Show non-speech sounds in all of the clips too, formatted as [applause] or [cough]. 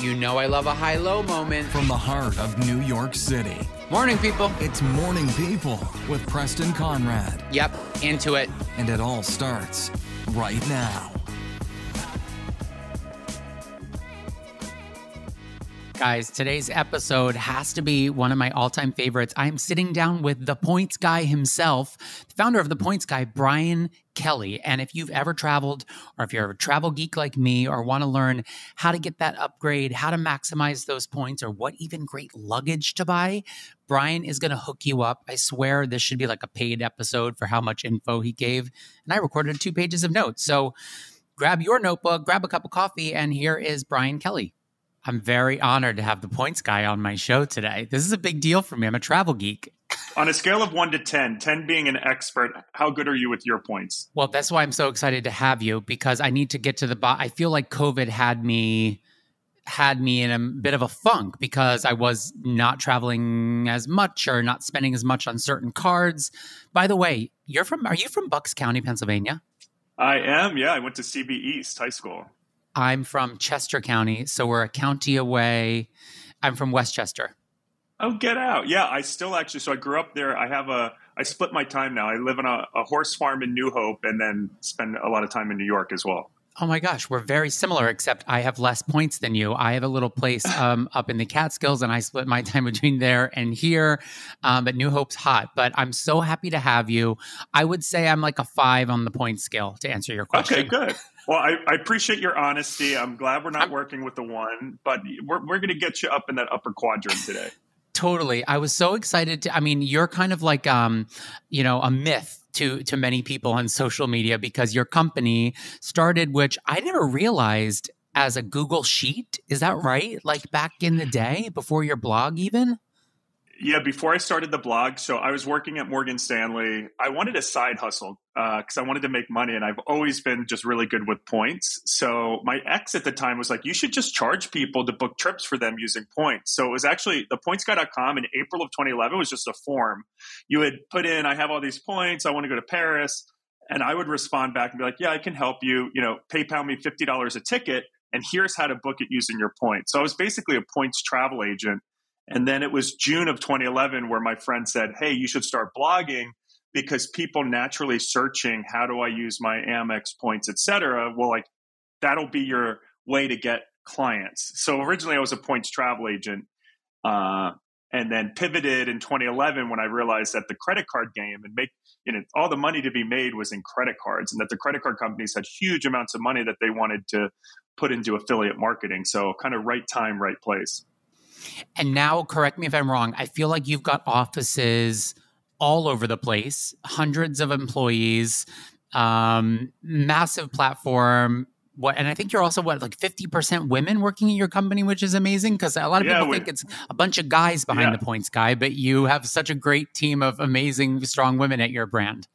You know I love a high low moment. From the heart of New York City. Morning, people. It's Morning People with Preston Conrad. Yep, into it. And it all starts right now. Guys, today's episode has to be one of my all time favorites. I'm sitting down with the points guy himself, the founder of the points guy, Brian Kelly. And if you've ever traveled, or if you're a travel geek like me, or want to learn how to get that upgrade, how to maximize those points, or what even great luggage to buy, Brian is going to hook you up. I swear this should be like a paid episode for how much info he gave. And I recorded two pages of notes. So grab your notebook, grab a cup of coffee, and here is Brian Kelly. I'm very honored to have the points guy on my show today. This is a big deal for me. I'm a travel geek. on a scale of one to 10, 10 being an expert, how good are you with your points? Well, that's why I'm so excited to have you because I need to get to the bottom. I feel like COVID had me had me in a bit of a funk because I was not traveling as much or not spending as much on certain cards. By the way, you're from are you from Bucks County, Pennsylvania? I am. Yeah, I went to CB East High School. I'm from Chester County, so we're a county away. I'm from West Chester. Oh, get out. Yeah, I still actually, so I grew up there. I have a, I split my time now. I live on a, a horse farm in New Hope and then spend a lot of time in New York as well. Oh my gosh, we're very similar, except I have less points than you. I have a little place [laughs] um, up in the Catskills, and I split my time between there and here. Um, but New Hope's hot. But I'm so happy to have you. I would say I'm like a five on the point scale to answer your question. Okay, good. [laughs] Well, I, I appreciate your honesty. I'm glad we're not I'm, working with the one, but we're, we're going to get you up in that upper quadrant today. [laughs] Totally. I was so excited to I mean, you're kind of like um, you know, a myth to to many people on social media because your company started which I never realized as a Google sheet. Is that right? Like back in the day before your blog even? Yeah, before I started the blog, so I was working at Morgan Stanley. I wanted a side hustle because uh, I wanted to make money, and I've always been just really good with points. So my ex at the time was like, "You should just charge people to book trips for them using points." So it was actually the pointsguy.com in April of 2011 was just a form. You would put in, "I have all these points. I want to go to Paris," and I would respond back and be like, "Yeah, I can help you. You know, PayPal me fifty dollars a ticket." And here's how to book it using your points. So I was basically a points travel agent and then it was June of 2011 where my friend said, Hey, you should start blogging because people naturally searching, how do I use my Amex points, et cetera, well, like that'll be your way to get clients. So originally I was a points travel agent. Uh, and then pivoted in 2011 when I realized that the credit card game and make you know all the money to be made was in credit cards, and that the credit card companies had huge amounts of money that they wanted to put into affiliate marketing. So kind of right time, right place. And now, correct me if I'm wrong, I feel like you've got offices all over the place, hundreds of employees, um, massive platform. What, and I think you're also what like 50% women working in your company, which is amazing because a lot of yeah, people we, think it's a bunch of guys behind yeah. the points guy, but you have such a great team of amazing, strong women at your brand.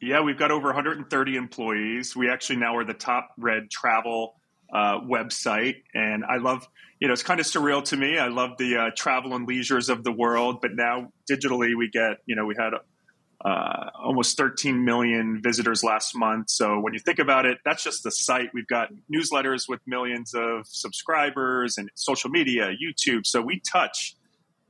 Yeah, we've got over 130 employees. We actually now are the top read travel uh, website, and I love you know, it's kind of surreal to me. I love the uh, travel and leisures of the world, but now digitally we get, you know, we had uh, almost 13 million visitors last month. So when you think about it, that's just the site. We've got newsletters with millions of subscribers and social media, YouTube. So we touch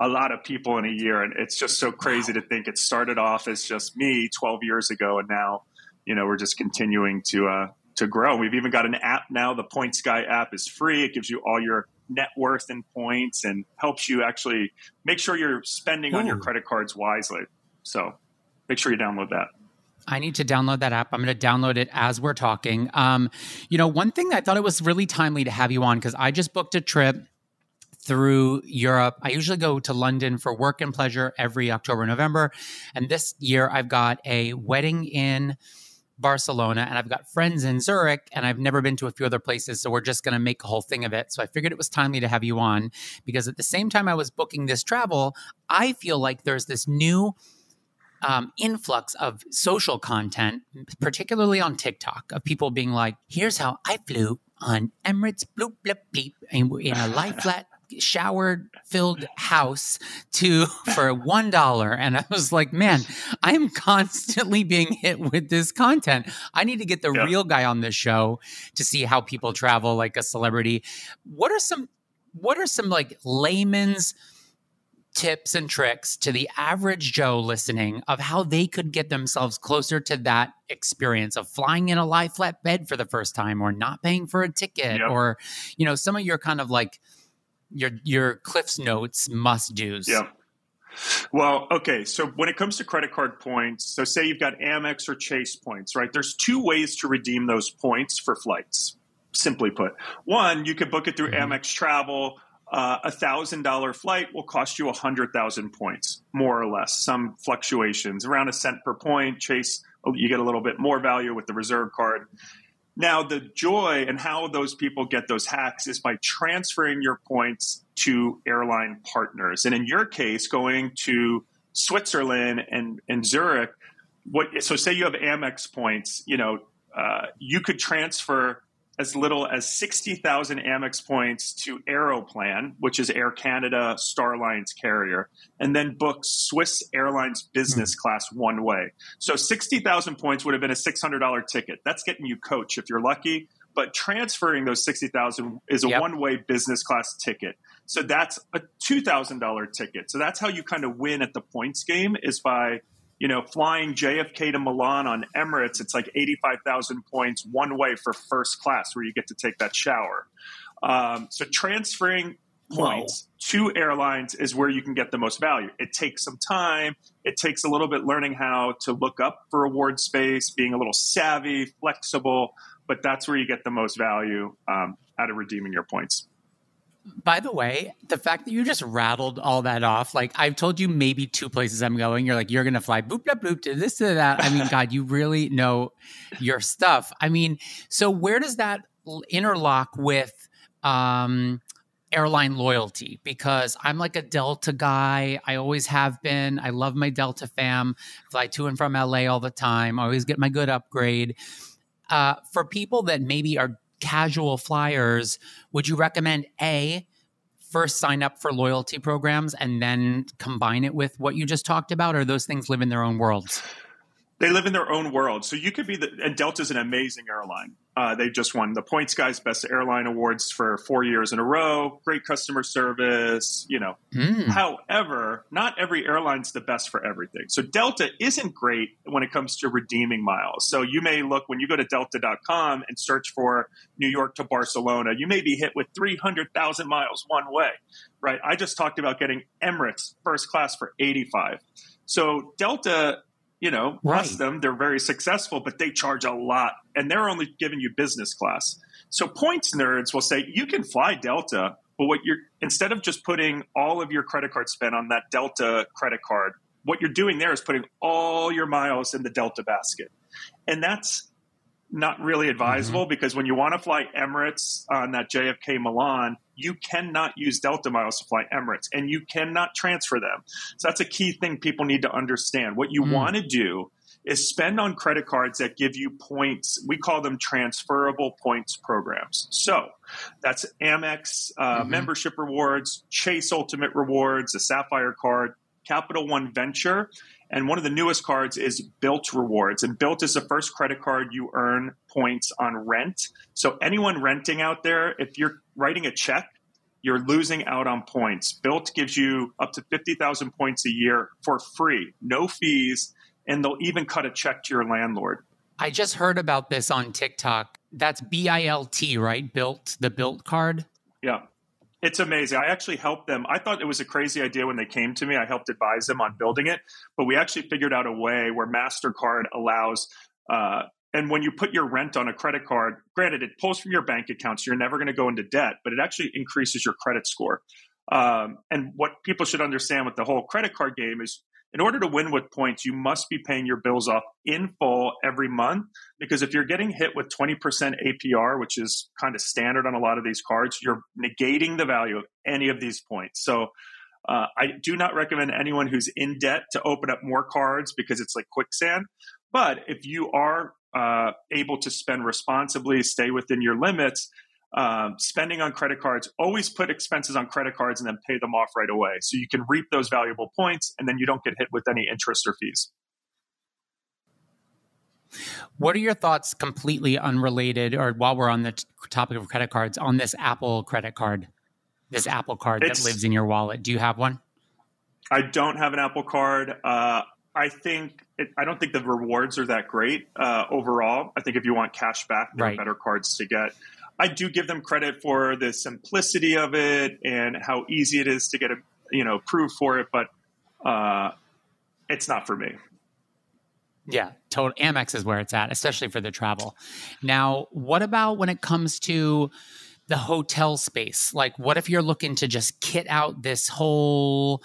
a lot of people in a year, and it's just so crazy to think it started off as just me 12 years ago, and now, you know, we're just continuing to uh, to grow. We've even got an app now. The Points Guy app is free. It gives you all your net worth and points and helps you actually make sure you're spending Ooh. on your credit cards wisely. So make sure you download that. I need to download that app. I'm going to download it as we're talking. Um, you know, one thing I thought it was really timely to have you on because I just booked a trip through Europe. I usually go to London for work and pleasure every October, November. And this year I've got a wedding in Barcelona and I've got friends in Zurich and I've never been to a few other places. So we're just going to make a whole thing of it. So I figured it was timely to have you on because at the same time I was booking this travel, I feel like there's this new um, influx of social content, particularly on TikTok, of people being like, here's how I flew on Emirates bloop bloop beep in, in a [laughs] lie flat shower filled house to [laughs] for one dollar. And i was like man i am constantly being hit with this content. I need to get the real guy on this show to see how people travel like a celebrity. What are some what are some like layman's tips and tricks to the average Joe listening of how they could get themselves closer to that experience of flying in a lie flat bed for the first time or not paying for a ticket Yep. or, you know, some of your kind of like your your Cliff's notes must do's. Yeah. Well, okay. So when it comes to credit card points, so say you've got Amex or Chase points, right? There's two ways to redeem those points for flights. Simply put, one, you could book it through Mhm. Amex Travel. Uh, A thousand dollar flight will cost you a hundred thousand points, more or less. Some fluctuations around a cent per point. Chase, you get a little bit more value with the reserve card. Now, the joy and how those people get those hacks is by transferring your points to airline partners. And in your case, going to Switzerland and, and Zurich, what, so say you have Amex points, you know, uh, you could transfer as little as 60,000 Amex points to Aeroplan, which is Air Canada Star Alliance carrier, and then book Swiss Airlines business hmm. class one way. So 60,000 points would have been a $600 ticket. That's getting you coach if you're lucky. But transferring those 60,000 is a Yep. one way business class ticket. So that's a $2,000 ticket. So that's how you kind of win at the points game is by, you know, flying JFK to Milan on Emirates. It's like 85,000 points one way for first class where you get to take that shower. Um, so transferring points to airlines is where you can get the most value. It takes some time. It takes a little bit learning how to look up for award space, being a little savvy, flexible, but that's where you get the most value um, out of redeeming your points. By the way, the fact that you just rattled all that off, like I've told you maybe two places I'm going, you're like, you're to fly boop, boop, boop to this, to that. I mean, [laughs] God, you really know your stuff. I mean, so where does that interlock with um, airline loyalty? Because I'm like a Delta guy. I always have been. I love my Delta fam. Fly to and from LA all the time. I always get my good upgrade. Uh, for people that maybe are casual flyers, would you recommend A, first sign up for loyalty programs and then combine it with what you just talked about, or those things live in their own worlds? They live in their own world. So you could be the, and Delta's an amazing airline. Uh, they just won the Points Guys Best Airline Awards for four years in a row. Great customer service, you know. Mm. However, not every airline's the best for everything. So Delta isn't great when it comes to redeeming miles. So you may look when you go to delta.com and search for New York to Barcelona, you may be hit with 300,000 miles one way, right? I just talked about getting Emirates first class for 85. So Delta, you know, bless Right. them, they're very successful, but they charge a lot and they're only giving you business class. So points nerds will say you can fly Delta, but what you're instead of just putting all of your credit card spend on that Delta credit card, what you're doing there is putting all your miles in the Delta basket. And that's not really advisable because when you want to fly Emirates on that JFK Milan, you cannot use Delta miles to fly Emirates and you cannot transfer them. So that's a key thing people need to understand. What you Mm. want to do is spend on credit cards that give you points. We call them transferable points programs. So that's Amex uh, Mhm. membership rewards, Chase Ultimate Rewards, a Sapphire card, Capital One Venture, and one of the newest cards is Bilt Rewards. And Bilt is the first credit card you earn points on rent. So anyone renting out there, if you're writing a check, you're losing out on points. Bilt gives you up to 50,000 points a year for free, no fees, and they'll even cut a check to your landlord. I just heard about this on TikTok. That's B I L T, right? Bilt, the built card. Yeah. It's amazing. I actually helped them. I thought it was a crazy idea when they came to me. I helped advise them on building it, but we actually figured out a way where MasterCard allows, uh, and when you put your rent on a credit card, granted, it pulls from your bank account, so you're never going to go into debt, but it actually increases your credit score. Um, and what people should understand with the whole credit card game is in order to win with points, you must be paying your bills off in full every month. Because if you're getting hit with 20% APR, which is kind of standard on a lot of these cards, you're negating the value of any of these points. So uh, I do not recommend anyone who's in debt to open up more cards because it's like quicksand. But if you are uh, able to spend responsibly, stay within your limits, um, spending on credit cards, always put expenses on credit cards and then pay them off right away. So you can reap those valuable points and then you don't get hit with any interest or fees. What are your thoughts, completely unrelated, or while we're on the t- topic of credit cards, on this Apple credit card? This Apple Card It's- that lives in your wallet. Do you have one? I don't have an Apple Card. Uh, I think it, I don't think the rewards are that great uh, overall. I think if you want cash back, there Right. are better cards to get. I do give them credit for the simplicity of it and how easy it is to get a you know approved for it, but uh, it's not for me. Yeah, total Amex is where it's at, especially for the travel. Now, what about when it comes to the hotel space? Like, what if you're looking to just kit out this whole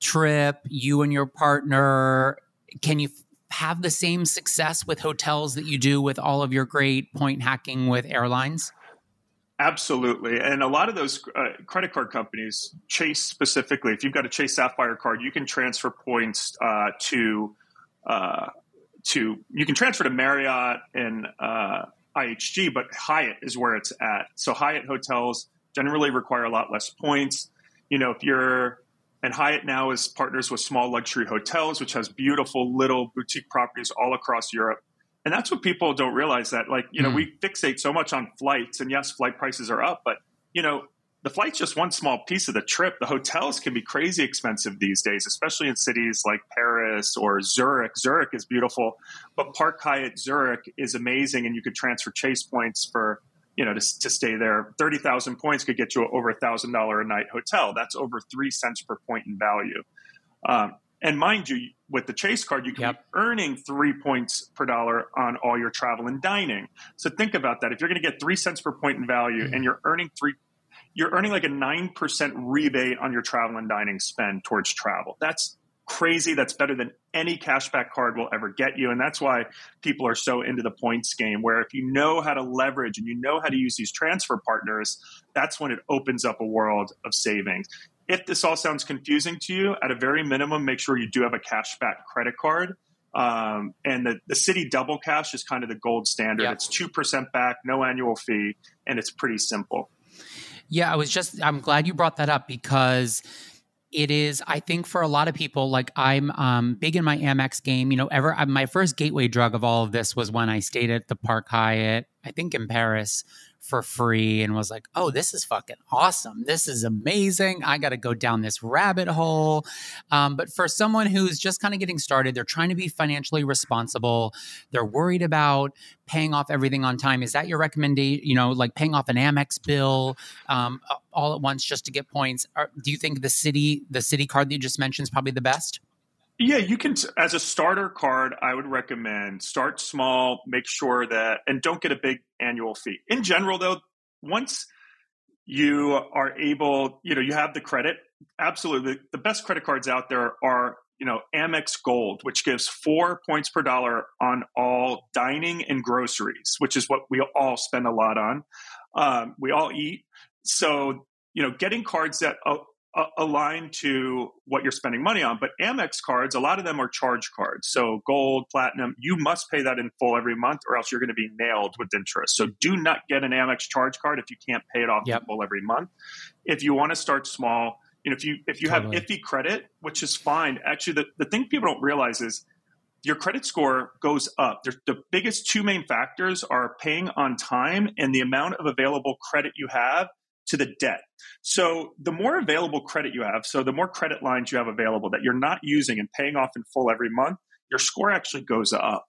trip, you and your partner? Can you have the same success with hotels that you do with all of your great point hacking with airlines? Absolutely. And a lot of those uh, credit card companies, Chase specifically, if you've got a Chase Sapphire card, you can transfer points uh, to uh, to you can transfer to Marriott and uh, IHG, but Hyatt is where it's at. So Hyatt hotels generally require a lot less points. You know, if you're and Hyatt now is partners with small luxury hotels, which has beautiful little boutique properties all across Europe. And that's what people don't realize that, like, you know, Mm. we fixate so much on flights, and yes, flight prices are up, but, you know, the flight's just one small piece of the trip. The hotels can be crazy expensive these days, especially in cities like Paris or Zurich. Zurich is beautiful, but Park Hyatt Zurich is amazing, and you could transfer Chase points for, you know, to, to stay there. 30,000 points could get you over a $1,000 a night hotel. That's over three cents per point in value. Um, and mind you, with the Chase card, you can Yep. be earning three points per dollar on all your travel and dining. So think about that. If you're going to get three cents per point in value and mm-hmm. you're earning three, you're earning like a 9% rebate on your travel and dining spend towards travel. That's crazy. That's better than any cashback card will ever get you. And that's why people are so into the points game, where if you know how to leverage and you know how to use these transfer partners, that's when it opens up a world of savings. If this all sounds confusing to you, at a very minimum, make sure you do have a cashback credit card. Um, and the, the Citi double cash is kind of the gold standard. Yeah. It's 2% back, no annual fee, and it's pretty simple. Yeah, I was just, I'm glad you brought that up because it is, I think for a lot of people, like I'm um, big in my Amex game. You know, ever, uh, my first gateway drug of all of this was when I stayed at the Park Hyatt, I think in Paris for free and was like, oh, this is fucking awesome. This is amazing. I got to go down this rabbit hole. Um, but for someone who's just kind of getting started, they're trying to be financially responsible. They're worried about paying off everything on time. Is that your recommendation? You know, like paying off an Amex bill um, all at once just to get points. Are, do you think the Citi, the Citi card that you just mentioned, is probably the best? Yeah, you can, as a starter card, I would recommend start small, make sure that, and don't get a big annual fee. In general, though, once you are able, you know, you have the credit, absolutely. The best credit cards out there are, you know, Amex Gold, which gives four points per dollar on all dining and groceries, which is what we all spend a lot on. Um, we all eat. So, you know, getting cards that uh, uh, align to what you're spending money on. But Amex cards, a lot of them are charge cards. So gold, platinum, you must pay that in full every month or else you're going to be nailed with interest. So do not get an Amex charge card if you can't pay it off Yep. in full every month. If you want to start small, you know, if you if you Totally. have iffy credit, which is fine. Actually, the, the thing people don't realize is your credit score goes up. There's, the biggest two main factors are paying on time and the amount of available credit you have to the debt. So the more available credit you have, so the more credit lines you have available that you're not using and paying off in full every month, your score actually goes up.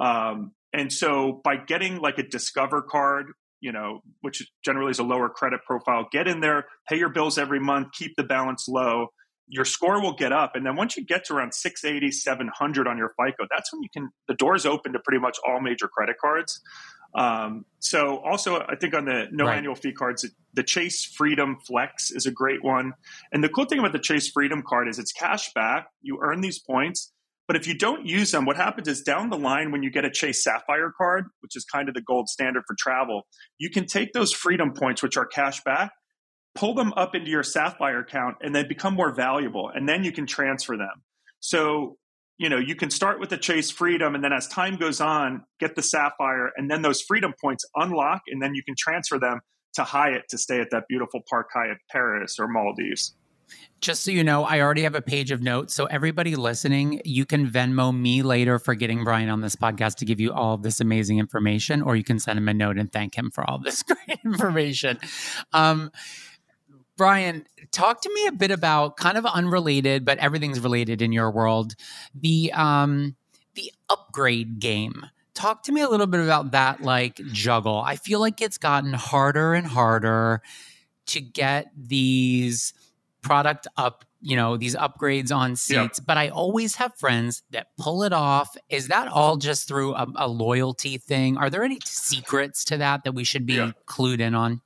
Um, and so by getting like a Discover card, you know, which generally is a lower credit profile, get in there, pay your bills every month, keep the balance low. Your score will get up. And then once you get to around 680, 700 on your FICO, that's when you can, the doors open to pretty much all major credit cards. Um, so also, I think on the no Right. annual fee cards, the Chase Freedom Flex is a great one. And the cool thing about the Chase Freedom card is it's cash back. You earn these points, but if you don't use them, what happens is down the line when you get a Chase Sapphire card, which is kind of the gold standard for travel, you can take those Freedom points, which are cash back, pull them up into your Sapphire account, and they become more valuable. And then you can transfer them. So you know you can start with the chase freedom and then as time goes on get the sapphire and then those freedom points unlock and then you can transfer them to hyatt to stay at that beautiful park hyatt paris or maldives Just so you know, I already have a page of notes. So everybody listening, you can Venmo me later for getting Brian on this podcast to give you all of this amazing information, or you can send him a note and thank him for all this [laughs] great information. Um, Brian, talk to me a bit about kind of unrelated, but everything's related in your world. The um the upgrade game. Talk to me a little bit about that like juggle. I feel like it's gotten harder and harder to get these product up you know these upgrades on seats but i always have friends that pull it off is that all just through a, a loyalty thing are there any secrets to that that we should be yeah. clued in on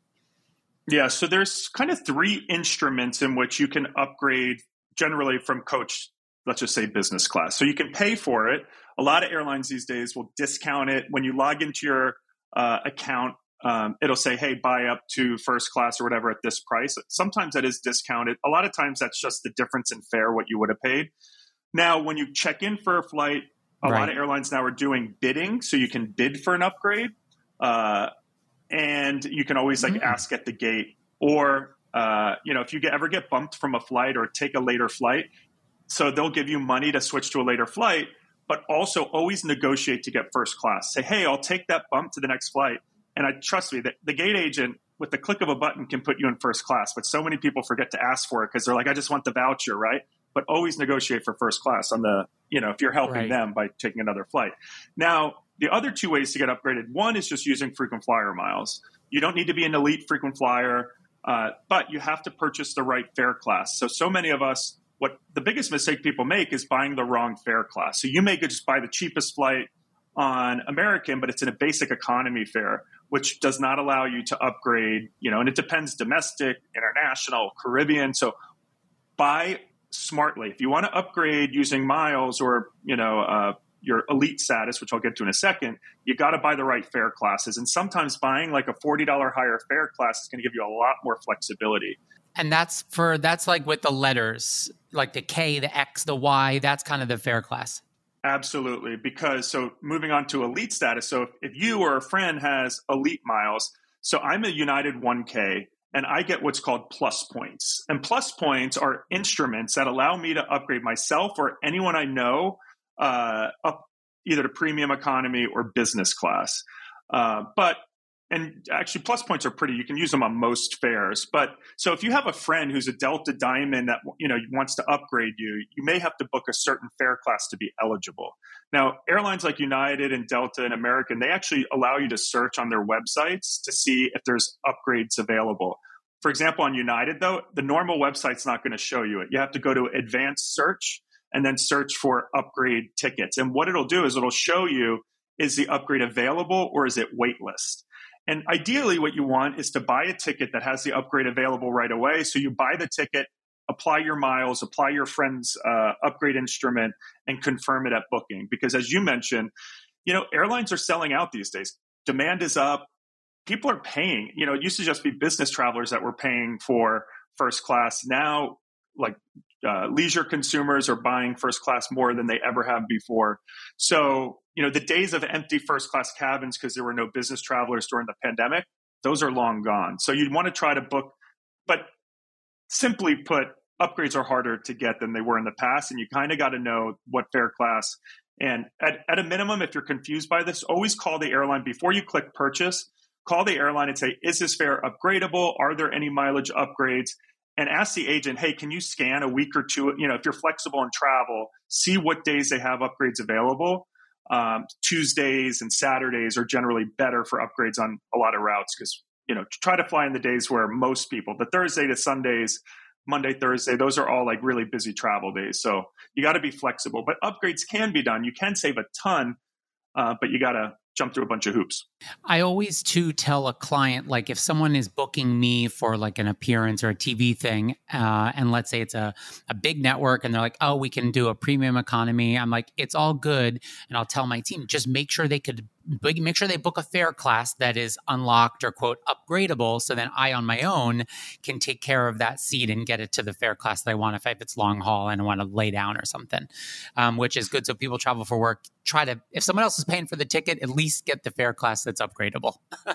yeah so there's kind of three instruments in which you can upgrade generally from coach let's just say business class so you can pay for it a lot of airlines these days will discount it when you log into your uh, account um, it'll say, hey, buy up to first class or whatever at this price. Sometimes that is discounted. A lot of times that's just the difference in fare, what you would have paid. Now, when you check in for a flight, a right. lot of airlines now are doing bidding, so you can bid for an upgrade. Uh, and you can always like mm-hmm. ask at the gate or uh, you know if you get, ever get bumped from a flight or take a later flight so they'll give you money to switch to a later flight but also always negotiate to get first class say hey i'll take that bump to the next flight and I trust me that the gate agent with the click of a button can put you in first class, but so many people forget to ask for it because they're like, I just want the voucher, right? But always negotiate for first class on the, you know, if you're helping right. them by taking another flight. Now, the other two ways to get upgraded one is just using frequent flyer miles. You don't need to be an elite frequent flyer, uh, but you have to purchase the right fare class. So, so many of us, what the biggest mistake people make is buying the wrong fare class. So, you may just buy the cheapest flight on American, but it's in a basic economy fare which does not allow you to upgrade, you know, and it depends domestic, international, Caribbean. So buy smartly. If you want to upgrade using miles or, you know, uh, your elite status, which I'll get to in a second, you got to buy the right fare classes. And sometimes buying like a $40 higher fare class is going to give you a lot more flexibility. And that's for, that's like with the letters, like the K, the X, the Y, that's kind of the fare class. Absolutely. Because so moving on to elite status. So if, if you or a friend has elite miles, so I'm a United 1K and I get what's called plus points. And plus points are instruments that allow me to upgrade myself or anyone I know uh, up either to premium economy or business class. Uh, but and actually plus points are pretty you can use them on most fares. But so if you have a friend who's a delta diamond that you know wants to upgrade you you may have to book a certain fare class to be eligible. Now airlines like united and delta and american they actually allow you to search on their websites to see if there's upgrades available. For example on united though the normal website's not going to show you it. You have to go to advanced search and then search for upgrade tickets and what it'll do is it'll show you is the upgrade available or is it waitlist and ideally, what you want is to buy a ticket that has the upgrade available right away. So you buy the ticket, apply your miles, apply your friend's uh, upgrade instrument, and confirm it at booking. Because as you mentioned, you know, airlines are selling out these days. Demand is up. People are paying. You know, it used to just be business travelers that were paying for first class. Now, like uh, leisure consumers are buying first class more than they ever have before. So, you know, the days of empty first class cabins because there were no business travelers during the pandemic, those are long gone. So you'd want to try to book, but simply put, upgrades are harder to get than they were in the past. And you kind of got to know what fare class. And at, at a minimum, if you're confused by this, always call the airline before you click purchase. Call the airline and say, is this fare upgradable? Are there any mileage upgrades? And ask the agent, hey, can you scan a week or two? You know, if you're flexible in travel, see what days they have upgrades available. Um, Tuesdays and Saturdays are generally better for upgrades on a lot of routes because, you know, try to fly in the days where most people, the Thursday to Sundays, Monday, Thursday, those are all like really busy travel days. So you got to be flexible, but upgrades can be done. You can save a ton, uh, but you got to jump through a bunch of hoops. I always too tell a client like if someone is booking me for like an appearance or a TV thing, uh, and let's say it's a a big network, and they're like, "Oh, we can do a premium economy." I'm like, "It's all good," and I'll tell my team just make sure they could make sure they book a fair class that is unlocked or quote upgradable so then i on my own can take care of that seat and get it to the fair class that i want if it's long haul and i want to lay down or something um, which is good so people travel for work try to if someone else is paying for the ticket at least get the fare class that's upgradable [laughs]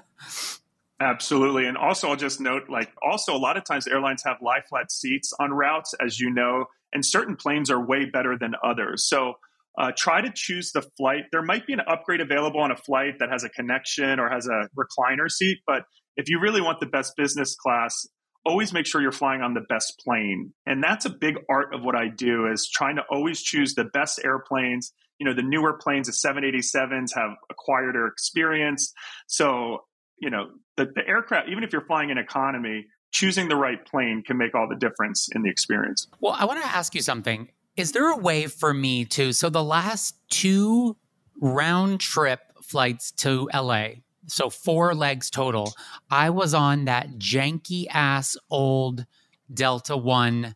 Absolutely. And also, I'll just note like, also, a lot of times airlines have lie flat seats on routes, as you know, and certain planes are way better than others. So, uh, try to choose the flight. There might be an upgrade available on a flight that has a connection or has a recliner seat, but if you really want the best business class, always make sure you're flying on the best plane. And that's a big art of what I do is trying to always choose the best airplanes. You know, the newer planes, the 787s have a quieter experience. So, you know, the, the aircraft, even if you're flying in economy, choosing the right plane can make all the difference in the experience. Well, I want to ask you something. Is there a way for me to? So the last two round trip flights to LA, so four legs total, I was on that janky ass old Delta One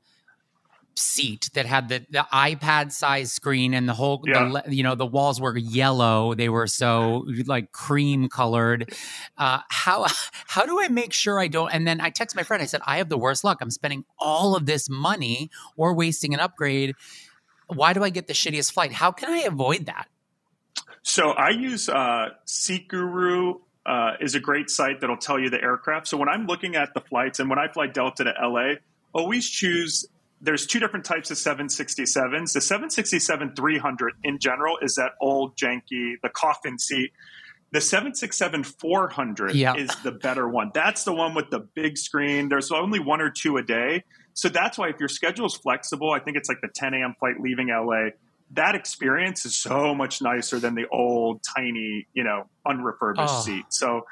seat that had the, the iPad size screen and the whole Yeah. the, you know the walls were yellow they were so like cream colored uh, how how do I make sure I don't and then I text my friend I said I have the worst luck I'm spending all of this money or wasting an upgrade why do I get the shittiest flight how can I avoid that So I use uh, Seat Guru uh, is a great site that'll tell you the aircraft. So when I'm looking at the flights and when I fly Delta to LA, always choose. There's two different types of 767s. The 767 300 in general is that old janky, the coffin seat. The 767 400 Yeah. is the better one. That's the one with the big screen. There's only one or two a day. So that's why if your schedule is flexible, I think it's like the 10 a.m. flight leaving LA that experience is so much nicer than the old tiny you know unrefurbished Oh. seat so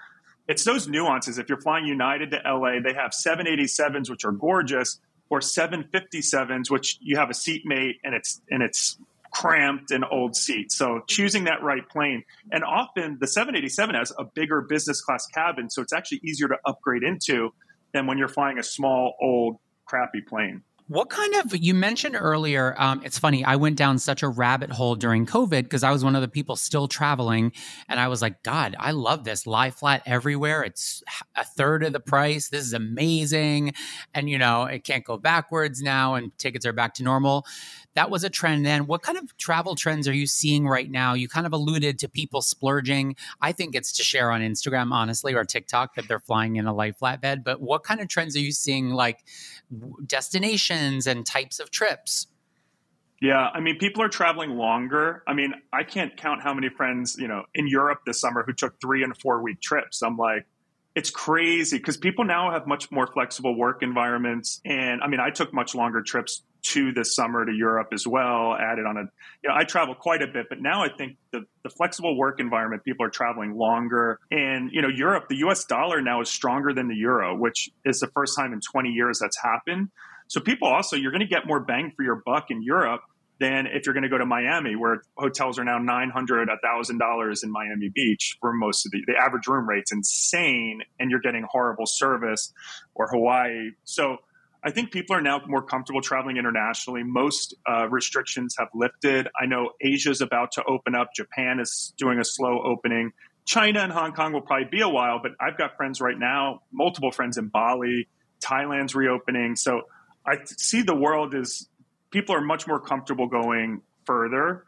it's those nuances if you're flying united to la they have 787s which are gorgeous or 757s which you have a seatmate and it's and it's cramped and old seat so choosing that right plane. And often the 787 has a bigger business class cabin so it's actually easier to upgrade into than when you're flying a small old crappy plane What kind of you mentioned earlier? Um, it's funny. I went down such a rabbit hole during COVID because I was one of the people still traveling, and I was like, God, I love this. Lie flat everywhere. It's a third of the price. This is amazing, and you know it can't go backwards now, and tickets are back to normal. That was a trend then. What kind of travel trends are you seeing right now? You kind of alluded to people splurging. I think it's to share on Instagram, honestly, or TikTok that they're flying in a light flatbed. But what kind of trends are you seeing, like destinations and types of trips? Yeah, I mean, people are traveling longer. I mean, I can't count how many friends, you know, in Europe this summer who took three and four week trips. I'm like, it's crazy because people now have much more flexible work environments. And I mean, I took much longer trips to this summer to Europe as well, added on a, you know, I travel quite a bit, but now I think the, the flexible work environment, people are traveling longer. And, you know, Europe, the US dollar now is stronger than the euro, which is the first time in 20 years that's happened. So people also, you're going to get more bang for your buck in Europe than if you're going to go to Miami, where hotels are now nine hundred, a thousand dollars in Miami Beach for most of the the average room rate's insane, and you're getting horrible service, or Hawaii. So I think people are now more comfortable traveling internationally. Most uh, restrictions have lifted. I know Asia is about to open up. Japan is doing a slow opening. China and Hong Kong will probably be a while, but I've got friends right now, multiple friends in Bali. Thailand's reopening. So I see the world as people are much more comfortable going further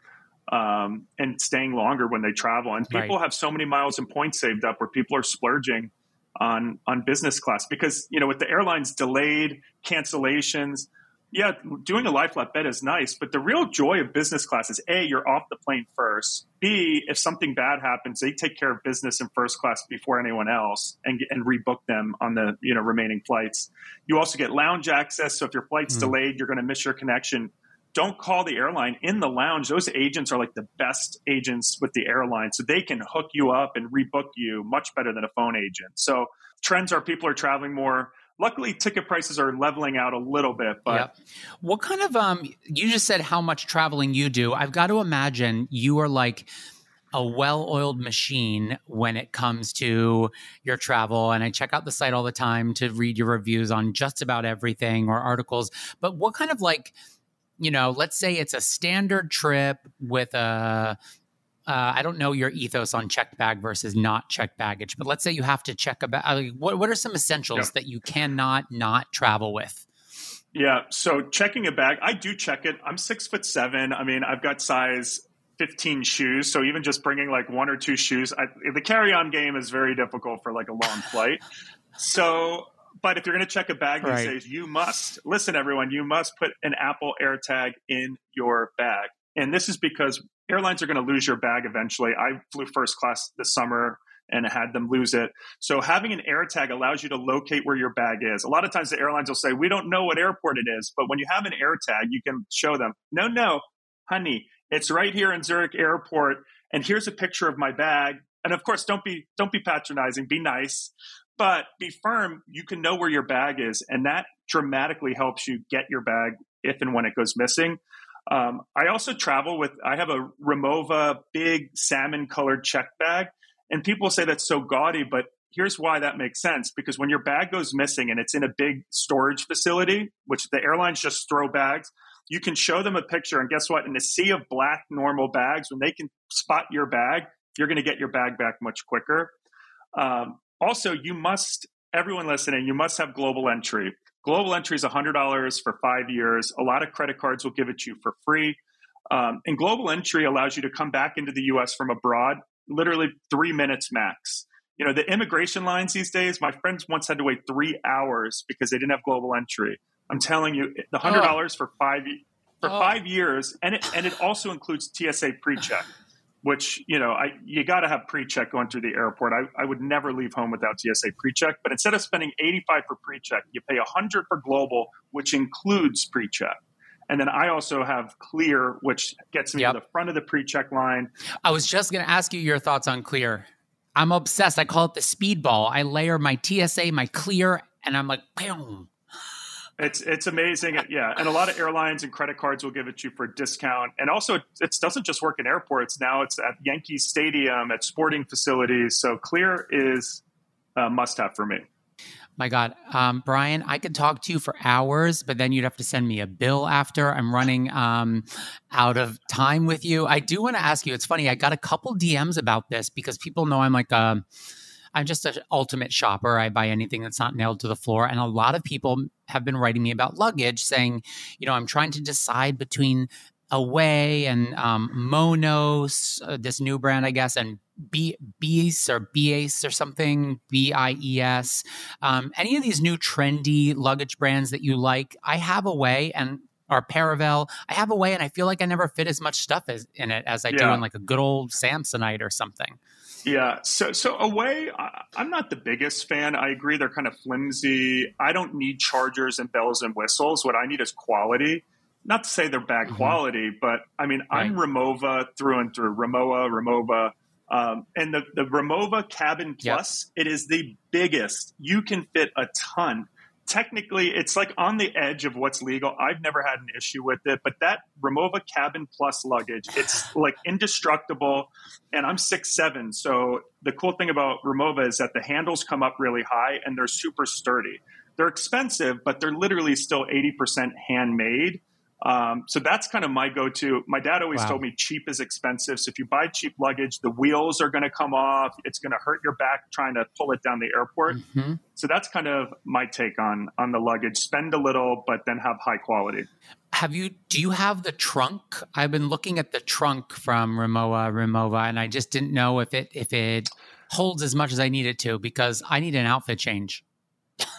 um, and staying longer when they travel. And people Right. have so many miles and points saved up where people are splurging on on business class because you know with the airlines delayed cancellations. Yeah, doing a lie flat bed is nice, but the real joy of business class is a you're off the plane first. B if something bad happens, they take care of business in first class before anyone else and and rebook them on the you know remaining flights. You also get lounge access, so if your flight's Mm. delayed, you're going to miss your connection. Don't call the airline in the lounge. Those agents are like the best agents with the airline, so they can hook you up and rebook you much better than a phone agent. So trends are people are traveling more. Luckily, ticket prices are leveling out a little bit, but Yep. What kind of um you just said how much traveling you do. I've got to imagine you are like a well-oiled machine when it comes to your travel and I check out the site all the time to read your reviews on just about everything or articles. But what kind of like you know, let's say it's a standard trip with a uh, I don't know your ethos on checked bag versus not checked baggage, but let's say you have to check a bag. What, what are some essentials Yeah. that you cannot not travel with? Yeah. So checking a bag, I do check it. I'm six foot seven. I mean, I've got size 15 shoes. So even just bringing like one or two shoes, I, the carry on game is very difficult for like a long flight. So, but if you're going to check a bag these Right. days, you must listen, everyone, you must put an Apple AirTag in your bag. And this is because airlines are going to lose your bag eventually. I flew first class this summer and had them lose it. So having an AirTag allows you to locate where your bag is. A lot of times the airlines will say, "We don't know what airport it is," but when you have an AirTag, you can show them, "No, no, honey, it's right here in Zurich Airport, and here's a picture of my bag." And of course, don't be don't be patronizing. Be nice, but be firm. You can know where your bag is, and that dramatically helps you get your bag if and when it goes missing. Um, I also travel with, I have a Rimowa big salmon colored check bag. And people say that's so gaudy, but here's why that makes sense because when your bag goes missing and it's in a big storage facility, which the airlines just throw bags, you can show them a picture. And guess what? In a sea of black normal bags, when they can spot your bag, you're going to get your bag back much quicker. Um, also, you must, everyone listening, you must have global entry. Global entry is $100 for five years. A lot of credit cards will give it to you for free. Um, and global entry allows you to come back into the US from abroad, literally three minutes max. You know, the immigration lines these days, my friends once had to wait three hours because they didn't have global entry. I'm telling you, the $100 oh. for five for oh. five years, and it, and it also includes TSA pre-check which you know I you got to have pre-check going through the airport. I, I would never leave home without TSA pre-check. But instead of spending 85 for pre-check, you pay 100 for global, which includes pre-check. And then I also have Clear, which gets me yep. to the front of the pre-check line. I was just going to ask you your thoughts on Clear. I'm obsessed. I call it the speedball. I layer my TSA, my Clear, and I'm like, boom. It's it's amazing, yeah. And a lot of airlines and credit cards will give it to you for a discount. And also, it doesn't just work in airports. Now it's at Yankee Stadium, at sporting facilities. So Clear is a must-have for me. My God, um, Brian, I could talk to you for hours, but then you'd have to send me a bill after. I'm running um, out of time with you. I do want to ask you. It's funny. I got a couple DMs about this because people know I'm like a I'm just an ultimate shopper. I buy anything that's not nailed to the floor. And a lot of people have been writing me about luggage saying, you know, I'm trying to decide between Away and um, Monos, uh, this new brand, I guess, and B Bies or Bies or something, B I E S. Um, any of these new trendy luggage brands that you like, I have Away and or Paravel. I have Away, and I feel like I never fit as much stuff as, in it as I yeah. do in like a good old Samsonite or something. Yeah. So, so Away, I'm not the biggest fan. I agree. They're kind of flimsy. I don't need chargers and bells and whistles. What I need is quality. Not to say they're bad mm-hmm. quality, but I mean, right. I'm Rimowa through and through. Rimowa, Rimowa. Um, and the, the Rimowa Cabin Plus, yep. it is the biggest. You can fit a ton technically it's like on the edge of what's legal. I've never had an issue with it, but that Rimowa Cabin Plus luggage, it's like indestructible. And I'm six seven, so the cool thing about Rimowa is that the handles come up really high and they're super sturdy. They're expensive, but they're literally still eighty percent handmade. Um, so that's kind of my go-to. My dad always wow. told me cheap is expensive. So if you buy cheap luggage, the wheels are going to come off. It's going to hurt your back trying to pull it down the airport. Mm-hmm. So that's kind of my take on on the luggage. Spend a little, but then have high quality. Have you? Do you have the trunk? I've been looking at the trunk from Rimowa Rimowa, and I just didn't know if it if it holds as much as I need it to because I need an outfit change.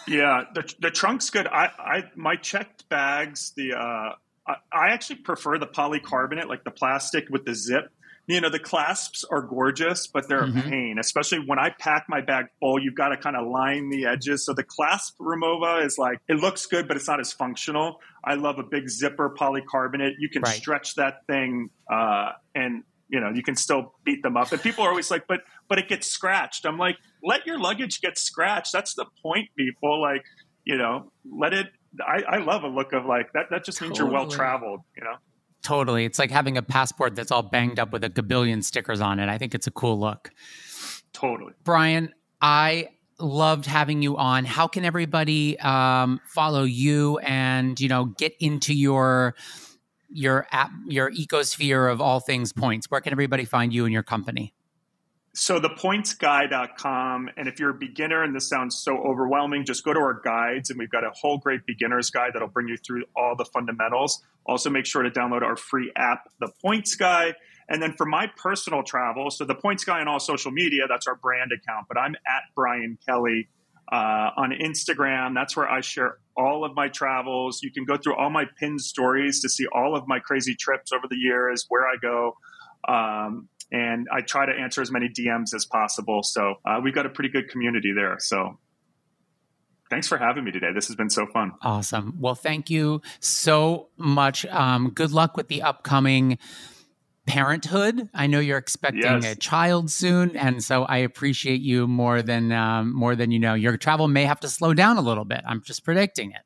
yeah, the the trunk's good. I I my checked bags the. uh I, actually prefer the polycarbonate, like the plastic with the zip. You know, the clasps are gorgeous, but they're mm-hmm. a pain, especially when I pack my bag full. You've got to kind of line the edges. So the clasp Rimowa is like, it looks good, but it's not as functional. I love a big zipper polycarbonate. You can right. stretch that thing uh, and you know you can still beat them up and people are always like but but it gets scratched i'm like let your luggage get scratched that's the point people like you know let it I, I love a look of like that. That just means you're well traveled, you know. Totally, it's like having a passport that's all banged up with a gabillion stickers on it. I think it's a cool look. Totally, Brian. I loved having you on. How can everybody um, follow you and you know get into your your app, your ecosphere of all things points? Where can everybody find you and your company? So the pointsguy.com, and if you're a beginner and this sounds so overwhelming, just go to our guides and we've got a whole great beginner's guide that'll bring you through all the fundamentals. Also make sure to download our free app, The Points Guy. And then for my personal travel, so the Points Guy on all social media, that's our brand account, but I'm at Brian Kelly uh, on Instagram. That's where I share all of my travels. You can go through all my pinned stories to see all of my crazy trips over the years, where I go. Um, and I try to answer as many DMs as possible. So uh, we've got a pretty good community there. So thanks for having me today. This has been so fun. Awesome. Well, thank you so much. Um, good luck with the upcoming parenthood. I know you're expecting yes. a child soon, and so I appreciate you more than um, more than you know. Your travel may have to slow down a little bit. I'm just predicting it.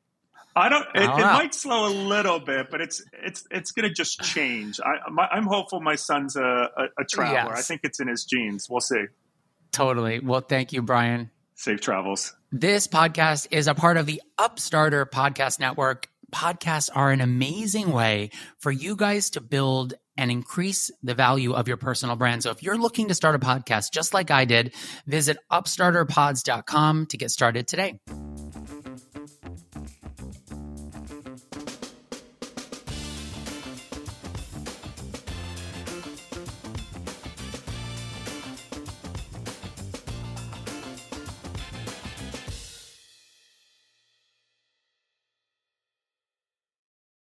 I don't. It, I don't it might slow a little bit, but it's it's it's going to just change. I, am hopeful. My son's a, a, a traveler. Yes. I think it's in his genes. We'll see. Totally. Well, thank you, Brian. Safe travels. This podcast is a part of the Upstarter Podcast Network. Podcasts are an amazing way for you guys to build and increase the value of your personal brand. So if you're looking to start a podcast just like I did, visit upstarterpods.com to get started today.